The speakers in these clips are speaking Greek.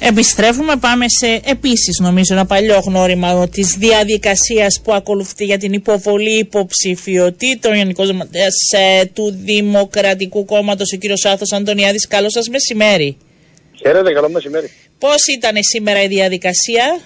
Επιστρέφουμε, πάμε σε επίσης νομίζω ένα παλιό γνώριμα της διαδικασίας που ακολουθεί για την υποβολή υποψηφιωτήτων. Ο Γενικός Γραμματέας ε, του Δημοκρατικού Κόμματος, ο κύριος Άθος Αντωνιάδης. Καλό σας μεσημέρι. Χαίρετε, καλό μεσημέρι. Πώς ήταν σήμερα η διαδικασία;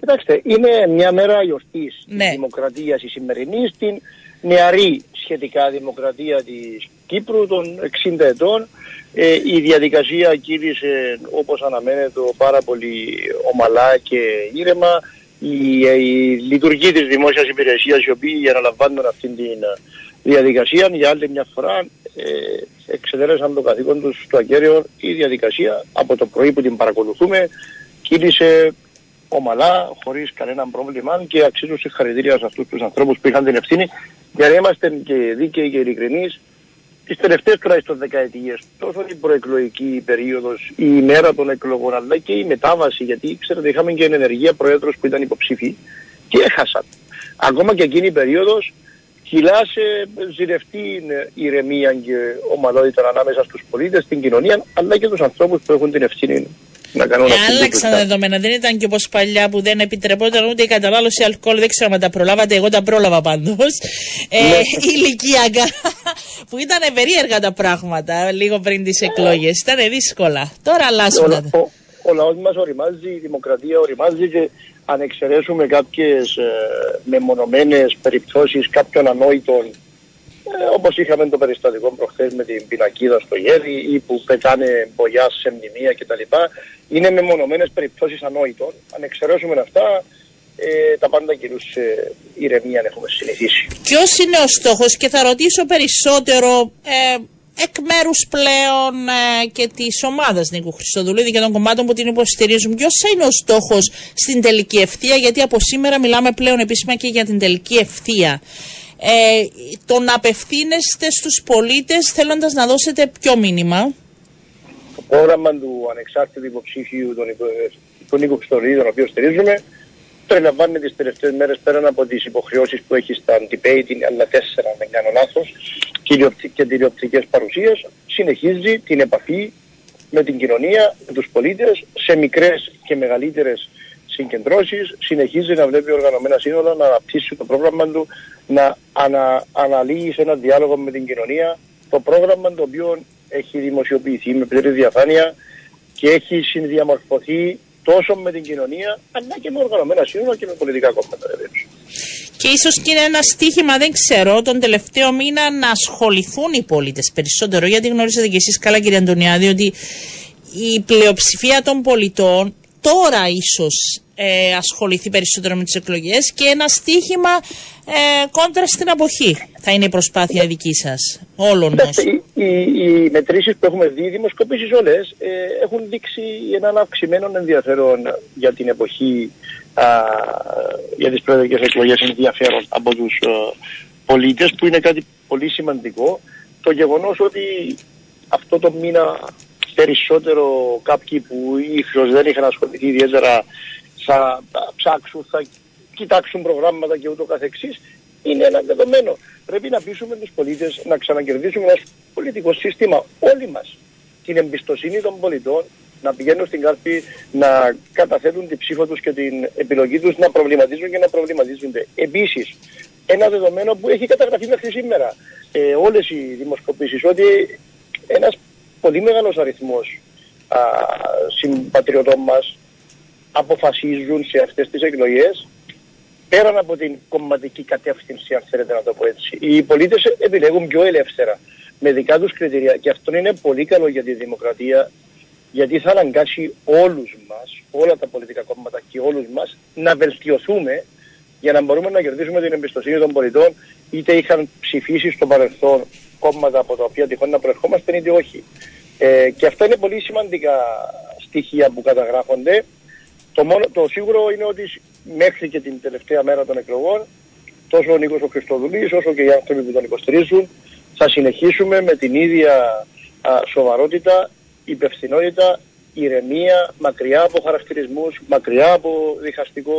Κοιτάξτε, είναι μια μέρα γιορτής Ναι. της δημοκρατίας η σημερινή, στην νεαρή σχετικά δημοκρατία της Κύπρου των 60 ετών. Ε, η διαδικασία κύλησε όπως αναμένεται πάρα πολύ ομαλά και ήρεμα. Η, η λειτουργοί της δημόσιας υπηρεσίας οι οποίοι αναλαμβάνουν αυτήν την ε, διαδικασία για άλλη μια φορά ε, εξεδέρεσαν το καθήκον τους στο ακέραιο η διαδικασία από το πρωί που την παρακολουθούμε κύλησε ομαλά, χωρίς κανένα πρόβλημα και αξίζουν συγχαρητήρια σε αυτούς τους ανθρώπους που είχαν την ευθύνη για να είμαστε και δίκαιοι και ειλικρινείς τις τελευταίες τουλάχιστον δεκαετίες, τόσο η προεκλογική περίοδος, η ημέρα των εκλογών, αλλά και η μετάβαση, γιατί ξέρετε είχαμε και ενεργεία προέδρους που ήταν υποψήφοι και έχασαν. Ακόμα και εκείνη η περίοδος κυλά σε ζηρευτή ηρεμία και ομαλότητα ανάμεσα στους πολίτες, στην κοινωνία, αλλά και τους ανθρώπους που έχουν την ευθύνη να κάνουν Ε, αυτή την άλλαξαν τα δεδομένα. Δεν ήταν και όπως παλιά που δεν επιτρεπόταν ούτε η κατανάλωση αλκοόλ. Δεν ξέρω αν τα προλάβατε. Εγώ τα πρόλαβα πάντως. Ε, Ναι. ηλικιακά. που ήταν περίεργα τα πράγματα λίγο πριν τις εκλογές. Ήταν δύσκολα. Τώρα αλλάζουν ο, τα. ο, ο λαός μας οριμάζει, η δημοκρατία οριμάζει και αν εξαιρέσουμε κάποιες ε, μεμονωμένες περιπτώσεις κάποιων ανόητων ε, όπως είχαμε το περιστατικό προχθές με την πινακίδα στο γέρι ή που πετάνε μπογιά σε μνημεία κτλ. Είναι μεμονωμένες περιπτώσεις ανόητων. Αν εξαιρέσουμε αυτά, ε, τα πάντα κυρίως σε ηρεμία αν έχουμε συνηθίσει. Ποιος είναι ο στόχος, και θα ρωτήσω περισσότερο ε, εκ μέρους πλέον ε, και της ομάδας Νίκου Χριστοδουλίδη και των κομμάτων που την υποστηρίζουν. Ποιος είναι ο στόχος στην τελική ευθεία, γιατί από σήμερα μιλάμε πλέον επίσημα και για την τελική ευθεία. Ε, το να απευθύνεστε στους πολίτες θέλοντας να δώσετε ποιο μήνυμα; Το πρόγραμμα του ανεξάρτητου υποψήφιου τον υπο- του Νίκο Χριστοδουλίδη, τον οποίο στηρίζουμε, περιλαμβάνει τις τελευταίες μέρες πέραν από τις υποχρεώσεις που έχει στα debate, είναι άλλα τέσσερα, αν δεν κάνω λάθος, τηλεοπτικ- και τηλεοπτικές παρουσίες, συνεχίζει την επαφή με την κοινωνία, με τους πολίτες, σε μικρές και μεγαλύτερες συγκεντρώσεις, συνεχίζει να βλέπει οργανωμένα σύνολα, να αναπτύσσει το πρόγραμμα του, να ανα, αναλύει σε ένα διάλογο με την κοινωνία το πρόγραμμα το οποίο έχει δημοσιοποιηθεί με πλήρη διαφάνεια και έχει συνδιαμορφωθεί τόσο με την κοινωνία αλλά και με οργανωμένα σύνολα και με πολιτικά κόμματα βεβαίως. Και ίσως και είναι ένα στίχημα, δεν ξέρω, τον τελευταίο μήνα να ασχοληθούν οι πολίτες περισσότερο, γιατί γνωρίζετε και εσείς καλά κύριε Αντωνιάδη, ότι η πλειοψηφία των πολιτών τώρα ίσως ε, ασχοληθεί περισσότερο με τις εκλογές και ένα στίχημα ε, κόντρα στην αποχή θα είναι η προσπάθεια δική σας, όλων μας. Οι, οι, οι μετρήσεις που έχουμε δει, οι δημοσκοπήσεις όλες, ε, έχουν δείξει έναν αυξημένο ενδιαφέρον για την εποχή α, για τις προεδρικές εκλογές ενδιαφέρον από τους α, πολίτες που είναι κάτι πολύ σημαντικό. Το γεγονός ότι αυτό το μήνα περισσότερο κάποιοι που ίσως δεν είχαν ασχοληθεί ιδιαίτερα θα ψάξουν, θα κοιτάξουν προγράμματα και ούτω καθεξής είναι ένα δεδομένο. Πρέπει να πείσουμε τους πολίτες να ξανακερδίσουμε ένα πολιτικό σύστημα όλοι μας την εμπιστοσύνη των πολιτών να πηγαίνουν στην κάρτη, να καταθέτουν την ψήφο τους και την επιλογή τους, να προβληματίζουν και να προβληματίζονται. Επίσης, ένα δεδομένο που έχει καταγραφεί μέχρι σήμερα ε, όλες οι δημοσκοπήσεις, ότι ένας πολύ μεγάλος αριθμός α, συμπατριωτών μας αποφασίζουν σε αυτές τις εκλογές πέραν από την κομματική κατεύθυνση, αν θέλετε να το πω έτσι. Οι πολίτες επιλέγουν πιο ελεύθερα με δικά τους κριτήρια και αυτό είναι πολύ καλό για τη δημοκρατία γιατί θα αναγκάσει όλους μας, όλα τα πολιτικά κόμματα και όλους μας να βελτιωθούμε για να μπορούμε να κερδίσουμε την εμπιστοσύνη των πολιτών είτε είχαν ψηφίσει στο παρελθόν κόμματα από τα οποία τυχόν να προερχόμαστε είτε όχι. Ε, και αυτά είναι πολύ σημαντικά στοιχεία που καταγράφονται. Το, μόνο, το σίγουρο είναι ότι μέχρι και την τελευταία μέρα των εκλογών τόσο ο Νίκος ο Χριστοδουλής όσο και οι άνθρωποι που τον υποστηρίζουν θα συνεχίσουμε με την ίδια α, σοβαρότητα, υπευθυνότητα, ηρεμία, μακριά από χαρακτηρισμούς, μακριά από διχαστικό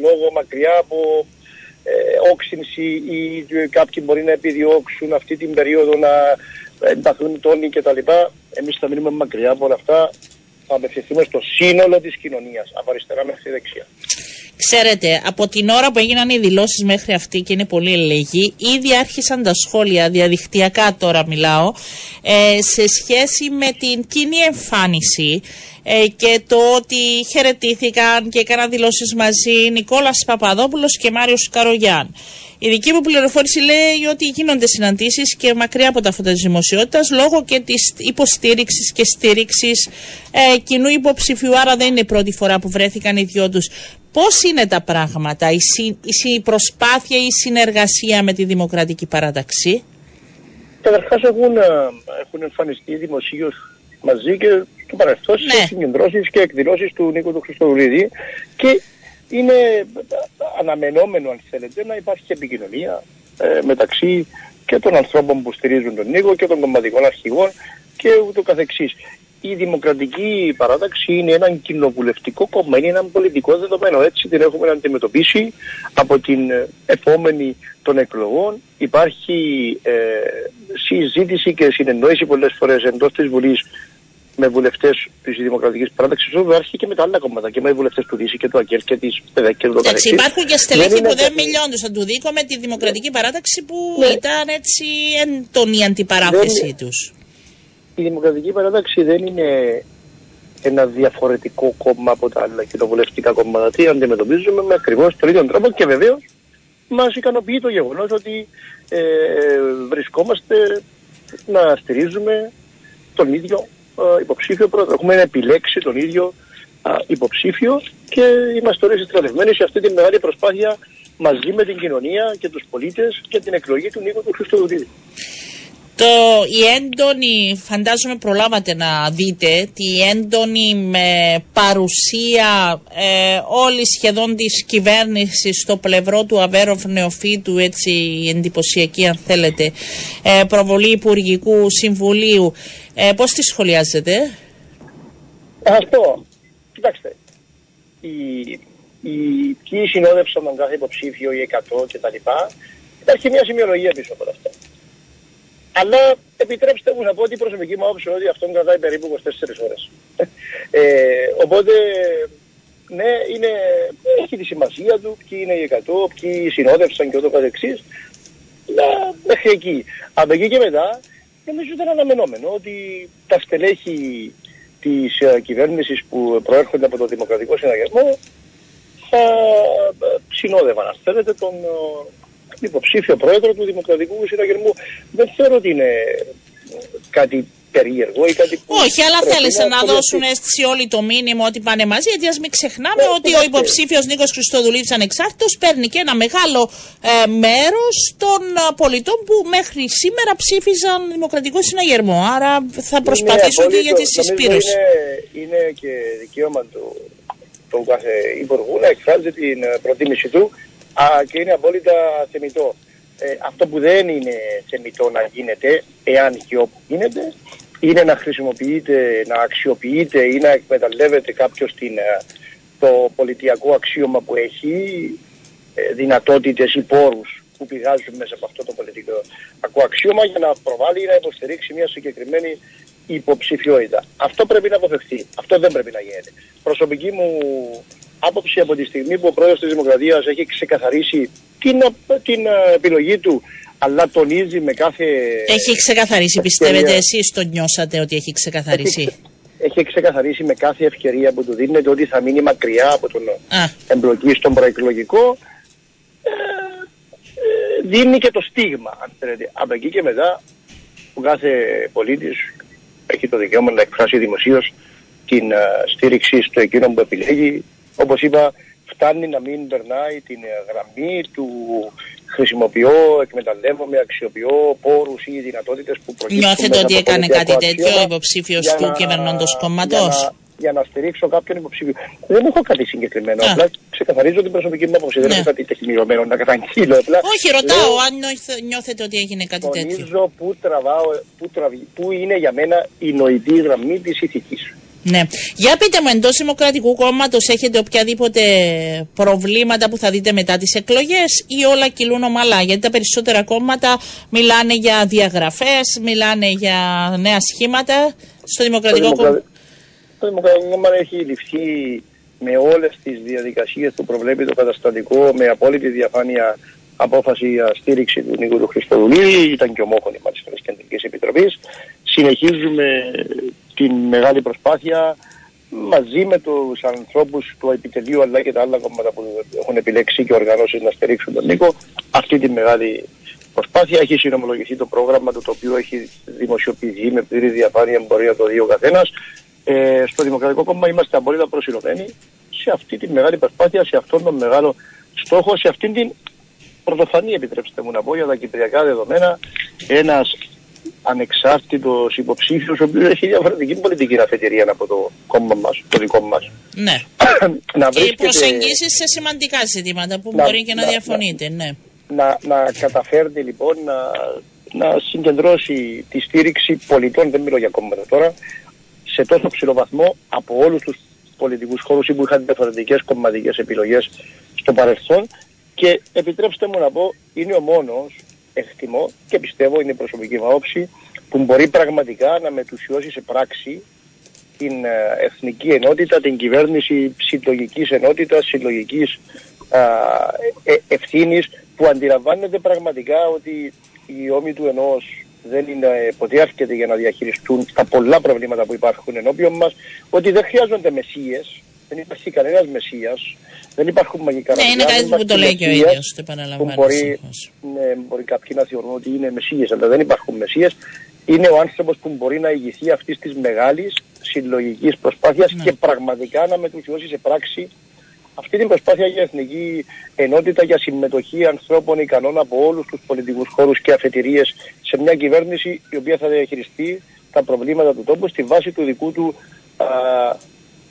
λόγο, μακριά από ε, όξυνση ή ε, κάποιοι μπορεί να επιδιώξουν αυτή την περίοδο να ενταθούν τόνοι κτλ. Εμείς θα μείνουμε μακριά από όλα αυτά Θα απευθυνθούμε στο σύνολο της κοινωνίας, από αριστερά μέχρι δεξιά. Ξέρετε, από την ώρα που έγιναν οι δηλώσεις μέχρι αυτή και είναι πολύ ελεγγύη, ήδη άρχισαν τα σχόλια, διαδικτυακά τώρα μιλάω, ε, σε σχέση με την κοινή εμφάνιση ε, και το ότι χαιρετήθηκαν και έκαναν δηλώσεις μαζί Νικόλας Παπαδόπουλος και Μάριος Καρογιάν. Η δική μου πληροφόρηση λέει ότι γίνονται συναντήσεις και μακριά από τα φώτα της δημοσιότητας λόγω και της υποστήριξης και στήριξης ε, κοινού υποψηφιού. Άρα δεν είναι η πρώτη φορά που βρέθηκαν οι δυο τους. Πώς είναι τα πράγματα, η, η προσπάθεια, η συνεργασία με τη Δημοκρατική Παράταξη; Καταρχάς έχουν, ε, έχουν εμφανιστεί δημοσίως μαζί και του παρελθόν ναι. σε συγκεντρώσεις και εκδηλώσεις του Νίκου του Χριστοδουλίδη και είναι αναμενόμενο αν θέλετε να υπάρχει επικοινωνία ε, μεταξύ και των ανθρώπων που στηρίζουν τον Νίκο και των κομματικών αρχηγών και ούτω καθεξής. Η δημοκρατική παράταξη είναι ένα κοινοβουλευτικό κόμμα, είναι ένα πολιτικό δεδομένο. Έτσι την έχουμε αντιμετωπίσει από την επόμενη των εκλογών. Υπάρχει ε, συζήτηση και συνεννόηση πολλές φορές εντός της Βουλής με βουλευτές της Δημοκρατικής Παράταξης, που υπάρχει και με τα άλλα κόμματα και με βουλευτές του ΔΥΣΥ και του ΑΚΕΡ και της ΠΕΔΕΚ και του Εντάξει, υπάρχουν και στελέχη που δεν μιλιόντουσαν του Δίκο με τη Δημοκρατική Παράταξη που ναι. ήταν έτσι έντονη η αντιπαράθεσή τους. Η Δημοκρατική Παράταξη δεν είναι ένα διαφορετικό κόμμα από τα άλλα κοινοβουλευτικά κόμματα. Τι αντιμετωπίζουμε με ακριβώς τον ίδιο τρόπο και βεβαίως μας ικανοποιεί το γεγονός ότι ε, βρισκόμαστε να στηρίζουμε τον ίδιο ε, υποψήφιο πρόεδρο. Έχουμε επιλέξει τον ίδιο υποψήφιο και είμαστε όλοι συστρατευμένοι σε αυτή τη μεγάλη προσπάθεια μαζί με την κοινωνία και τους πολίτες και την εκλογή του Νίκο του Χριστοδουλίδη. Το, η έντονη, φαντάζομαι προλάβατε να δείτε, τη έντονη με παρουσία ε, όλη σχεδόν της κυβέρνησης στο πλευρό του Αβέροφ Νεοφύτου, έτσι εντυπωσιακή αν θέλετε, ε, προβολή Υπουργικού Συμβουλίου. Ε, πώς τη σχολιάζετε; Θα πω. Κοιτάξτε, οι, οι, ποιοι συνόδευσαν τον κάθε υποψήφιο, οι 100 κτλ. Υπάρχει μια σημειολογία πίσω από αυτά. Αλλά επιτρέψτε μου να πω ότι η προσωπική μου άποψη ότι αυτό κρατάει περίπου 24 ώρες. Ε, οπότε, ναι, είναι, έχει τη σημασία του, ποιοι είναι οι 100, ποιοι συνόδευσαν και ούτω καθεξής. Να, μέχρι εκεί. Από εκεί και μετά, νομίζω ήταν αναμενόμενο ότι τα στελέχη της uh, κυβέρνησης που προέρχονται από το Δημοκρατικό Συναγερμό θα uh, συνόδευαν, αν θέλετε, τον, uh, υποψήφιο πρόεδρο του Δημοκρατικού Συναγερμού. Δεν θεωρώ ότι είναι κάτι περίεργο ή κάτι που Όχι, αλλά θέλησαν να δώσουν αίσθηση όλοι το μήνυμα ότι πάνε μαζί, γιατί ας μην ξεχνάμε ναι, ότι ο υποψήφιος Νίκος Χριστοδουλίδης ανεξάρτητος παίρνει και ένα μεγάλο ε, μέρος των ε, πολιτών που μέχρι σήμερα ψήφιζαν Δημοκρατικό Συναγερμό. Άρα θα προσπαθήσουν και για τη συσπήρωση. Είναι, είναι και δικαίωμα του, του κάθε υπουργού να εκφράζει την ε, προτίμηση του α, και είναι απόλυτα θεμητό. Ε, αυτό που δεν είναι θεμητό να γίνεται, εάν και όπου γίνεται, είναι να χρησιμοποιείται, να αξιοποιείται ή να εκμεταλλεύεται κάποιος την, ε, το πολιτιακό αξίωμα που έχει, ε, δυνατότητες ή πόρους που πηγάζουν μέσα από αυτό το πολιτικό αξίωμα για να προβάλλει ή να υποστηρίξει μια συγκεκριμένη υποψηφιότητα. Αυτό πρέπει να αποφευθεί. Αυτό δεν πρέπει να γίνεται. Προσωπική μου άποψη από τη στιγμή που ο πρόεδρος της Δημοκρατίας έχει ξεκαθαρίσει την, την ε, επιλογή του αλλά τονίζει με κάθε... Έχει ξεκαθαρίσει, πιστεύετε εσείς το νιώσατε ότι έχει ξεκαθαρίσει; Έχει, έχει ξεκαθαρίσει με κάθε ευκαιρία που του δίνεται ότι θα μείνει μακριά από τον Α. εμπλοκή στον προεκλογικό. Ε, ε, δίνει και το στίγμα, αν θέλετε. Από εκεί και μετά, που κάθε πολίτης έχει το δικαίωμα να εκφράσει δημοσίως την uh, στήριξη στο εκείνο που επιλέγει. Όπως είπα, φτάνει να μην περνάει την γραμμή του χρησιμοποιώ, εκμεταλλεύομαι, αξιοποιώ πόρους ή δυνατότητες που προκύπτουν. Νιώθετε ότι έκανε κάτι τέτοιο ο υποψήφιος του κυβερνώντος κόμματος; Για να στηρίξω κάποιον υποψήφιο. Δεν έχω κάτι συγκεκριμένο. Α. Απλά ξεκαθαρίζω την προσωπική μου άποψη. Ναι. Δεν έχω κάτι τεχνιωμένο να καταγγείλω. Απλά Όχι, ρωτάω αν νιώθετε ότι έγινε κάτι τέτοιο. Νομίζω που, τραβάω, που, τραβή, που είναι για μένα η νοητή γραμμή της ηθικής. Ναι. Για πείτε μου, εντός Δημοκρατικού Κόμματος έχετε οποιαδήποτε προβλήματα που θα δείτε μετά τις εκλογές ή όλα κυλούν ομαλά; Γιατί τα περισσότερα κόμματα μιλάνε για διαγραφές, μιλάνε για νέα σχήματα. Στο Δημοκρατικό Κόμμα. Το στο Δημοκρατικό Κόμμα έχει ληφθεί με όλες τις διαδικασίες που προβλέπει το καταστατικό με απόλυτη διαφάνεια απόφαση για στήριξη του Νίκου του Χριστοδουλή, ήταν και ομόφωνη μάλιστα της Κεντρικής Επιτροπής. Συνεχίζουμε την μεγάλη προσπάθεια μαζί με τους ανθρώπους του επιτελείου αλλά και τα άλλα κόμματα που έχουν επιλέξει και οργανώσεις να στηρίξουν τον Νίκο αυτή τη μεγάλη προσπάθεια. Έχει συνομολογηθεί το πρόγραμμα του το οποίο έχει δημοσιοποιηθεί με πλήρη διαφάνεια μπορεί να το δει ο καθένας. Ε, στο Δημοκρατικό Κόμμα είμαστε απολύτω προσιλωμένοι σε αυτή τη μεγάλη προσπάθεια, σε αυτόν τον μεγάλο στόχο, σε αυτήν την πρωτοφανή, επιτρέψτε μου να πω, για τα κυπριακά δεδομένα, ένας ανεξάρτητος υποψήφιος, ο οποίος έχει διαφορετική πολιτική αφετηρία από το κόμμα μας, το δικό μας. Ναι. να και προσεγγίσεις σε σημαντικά ζητήματα που να, μπορεί και να, να διαφωνείτε, ναι. Να, να καταφέρνει λοιπόν να, να συγκεντρώσει τη στήριξη πολιτών, δεν μιλώ για κόμματα τώρα, σε τόσο ψηλό βαθμό από όλους τους πολιτικούς χώρους ή που είχαν διαφορετικές κομματικές επιλογές στο παρελθόν. Και επιτρέψτε μου να πω είναι ο μόνος εκτιμώ και πιστεύω είναι η προσωπική μου άποψη που μπορεί πραγματικά να μετουσιώσει σε πράξη την ε, εθνική ενότητα, την κυβέρνηση συλλογικής ενότητας, συλλογικής ε, ευθύνης που αντιλαμβάνεται πραγματικά ότι οι ώμοι του ενός δεν είναι ποτέ αρκετοί για να διαχειριστούν τα πολλά προβλήματα που υπάρχουν ενώπιον μας, ότι δεν χρειάζονται μεσίες, δεν υπάρχει κανένας μεσίας, δεν υπάρχουν μαγικά Ναι, είναι κάτι που το λέει και ο ίδιος, το επαναλαμβάνω. Μπορεί, ναι, μπορεί κάποιοι να θεωρούν ότι είναι μεσίες, αλλά δεν υπάρχουν μεσίες. Είναι ο άνθρωπος που μπορεί να ηγηθεί αυτής της μεγάλης συλλογικής προσπάθειας ναι. και πραγματικά να μετουσιώσει σε πράξη αυτή την προσπάθεια για εθνική ενότητα, για συμμετοχή ανθρώπων ικανών από όλους τους πολιτικούς χώρους και αφετηρίες σε μια κυβέρνηση η οποία θα διαχειριστεί τα προβλήματα του τόπου στη βάση του δικού του α,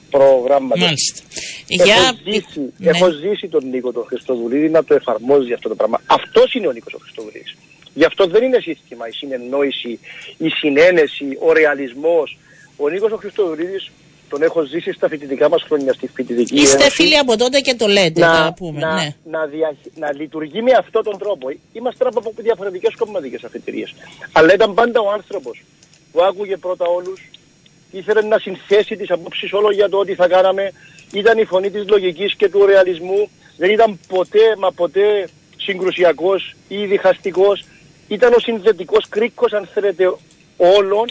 προγράμματα. Μάλιστα. Έχω, Για... ζήσει, ναι. έχω ζήσει τον Νίκο τον Χριστοδουλίδη να το εφαρμόζει αυτό το πράγμα. Αυτός είναι ο Νίκος ο Χριστοδουλίδης. Γι' αυτό δεν είναι σύστημα η συνεννόηση, η συνένεση, ο ρεαλισμός. Ο Νίκος ο Χριστοδουλίδης τον έχω ζήσει στα φοιτητικά μας χρόνια, στη φοιτητική Είστε ένωση. φίλοι από τότε και το λέτε, να, να πούμε. Να, ναι. να, δια, να λειτουργεί με αυτόν τον τρόπο. Είμαστε από διαφορετικές κομματικές αφετηρίες. Αλλά ήταν πάντα ο άνθρωπος που άκουγε πρώτα όλους, ήθελε να συνθέσει τις απόψεις όλο για το ότι θα κάναμε. Ήταν η φωνή της λογικής και του ρεαλισμού. Δεν ήταν ποτέ μα ποτέ συγκρουσιακός ή διχαστικός. Ήταν ο συνδετικός κρίκος αν θέλετε όλων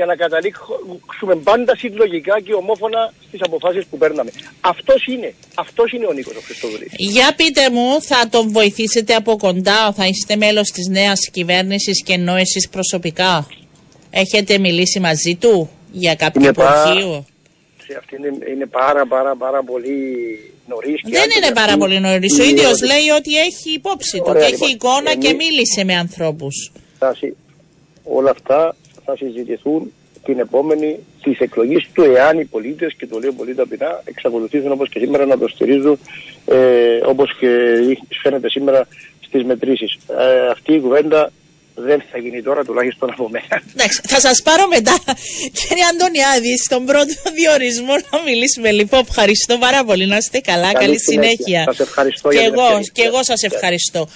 για να καταλήξουμε πάντα συλλογικά και ομόφωνα στις αποφάσεις που παίρναμε. Αυτός είναι, αυτός είναι ο Νίκος ο Χριστοδουλής. Για πείτε μου, θα τον βοηθήσετε από κοντά, θα είστε μέλος της νέας κυβέρνησης και ενώ εσείς προσωπικά; Έχετε μιλήσει μαζί του για κάποιο υπουργείο; Αυτή είναι, είναι πάρα πάρα πάρα πολύ νωρίς. Δεν είναι πάρα πολύ νωρίς. Ο ίδιος λέει ότι έχει υπόψη του και έχει λοιπόν. εικόνα και μίλησε με ανθρώπους. Όλα αυτά θα συζητηθούν την επόμενη τη εκλογή του εάν οι πολίτες, και το λέω πολύ ταπεινά, εξακολουθήσουν όπως και σήμερα να το στηρίζουν ε, όπως και φαίνεται σήμερα στις μετρήσεις. Ε, αυτή η κουβέντα δεν θα γίνει τώρα τουλάχιστον από μένα. Εντάξει, θα σας πάρω μετά, κύριε Αντωνιάδη, στον πρώτο διορισμό να μιλήσουμε. Λοιπόν, ευχαριστώ πάρα πολύ. Να είστε καλά. Καλή, Καλή συνέχεια. Σας ευχαριστώ και εγώ, Και εγώ σας ευχαριστώ.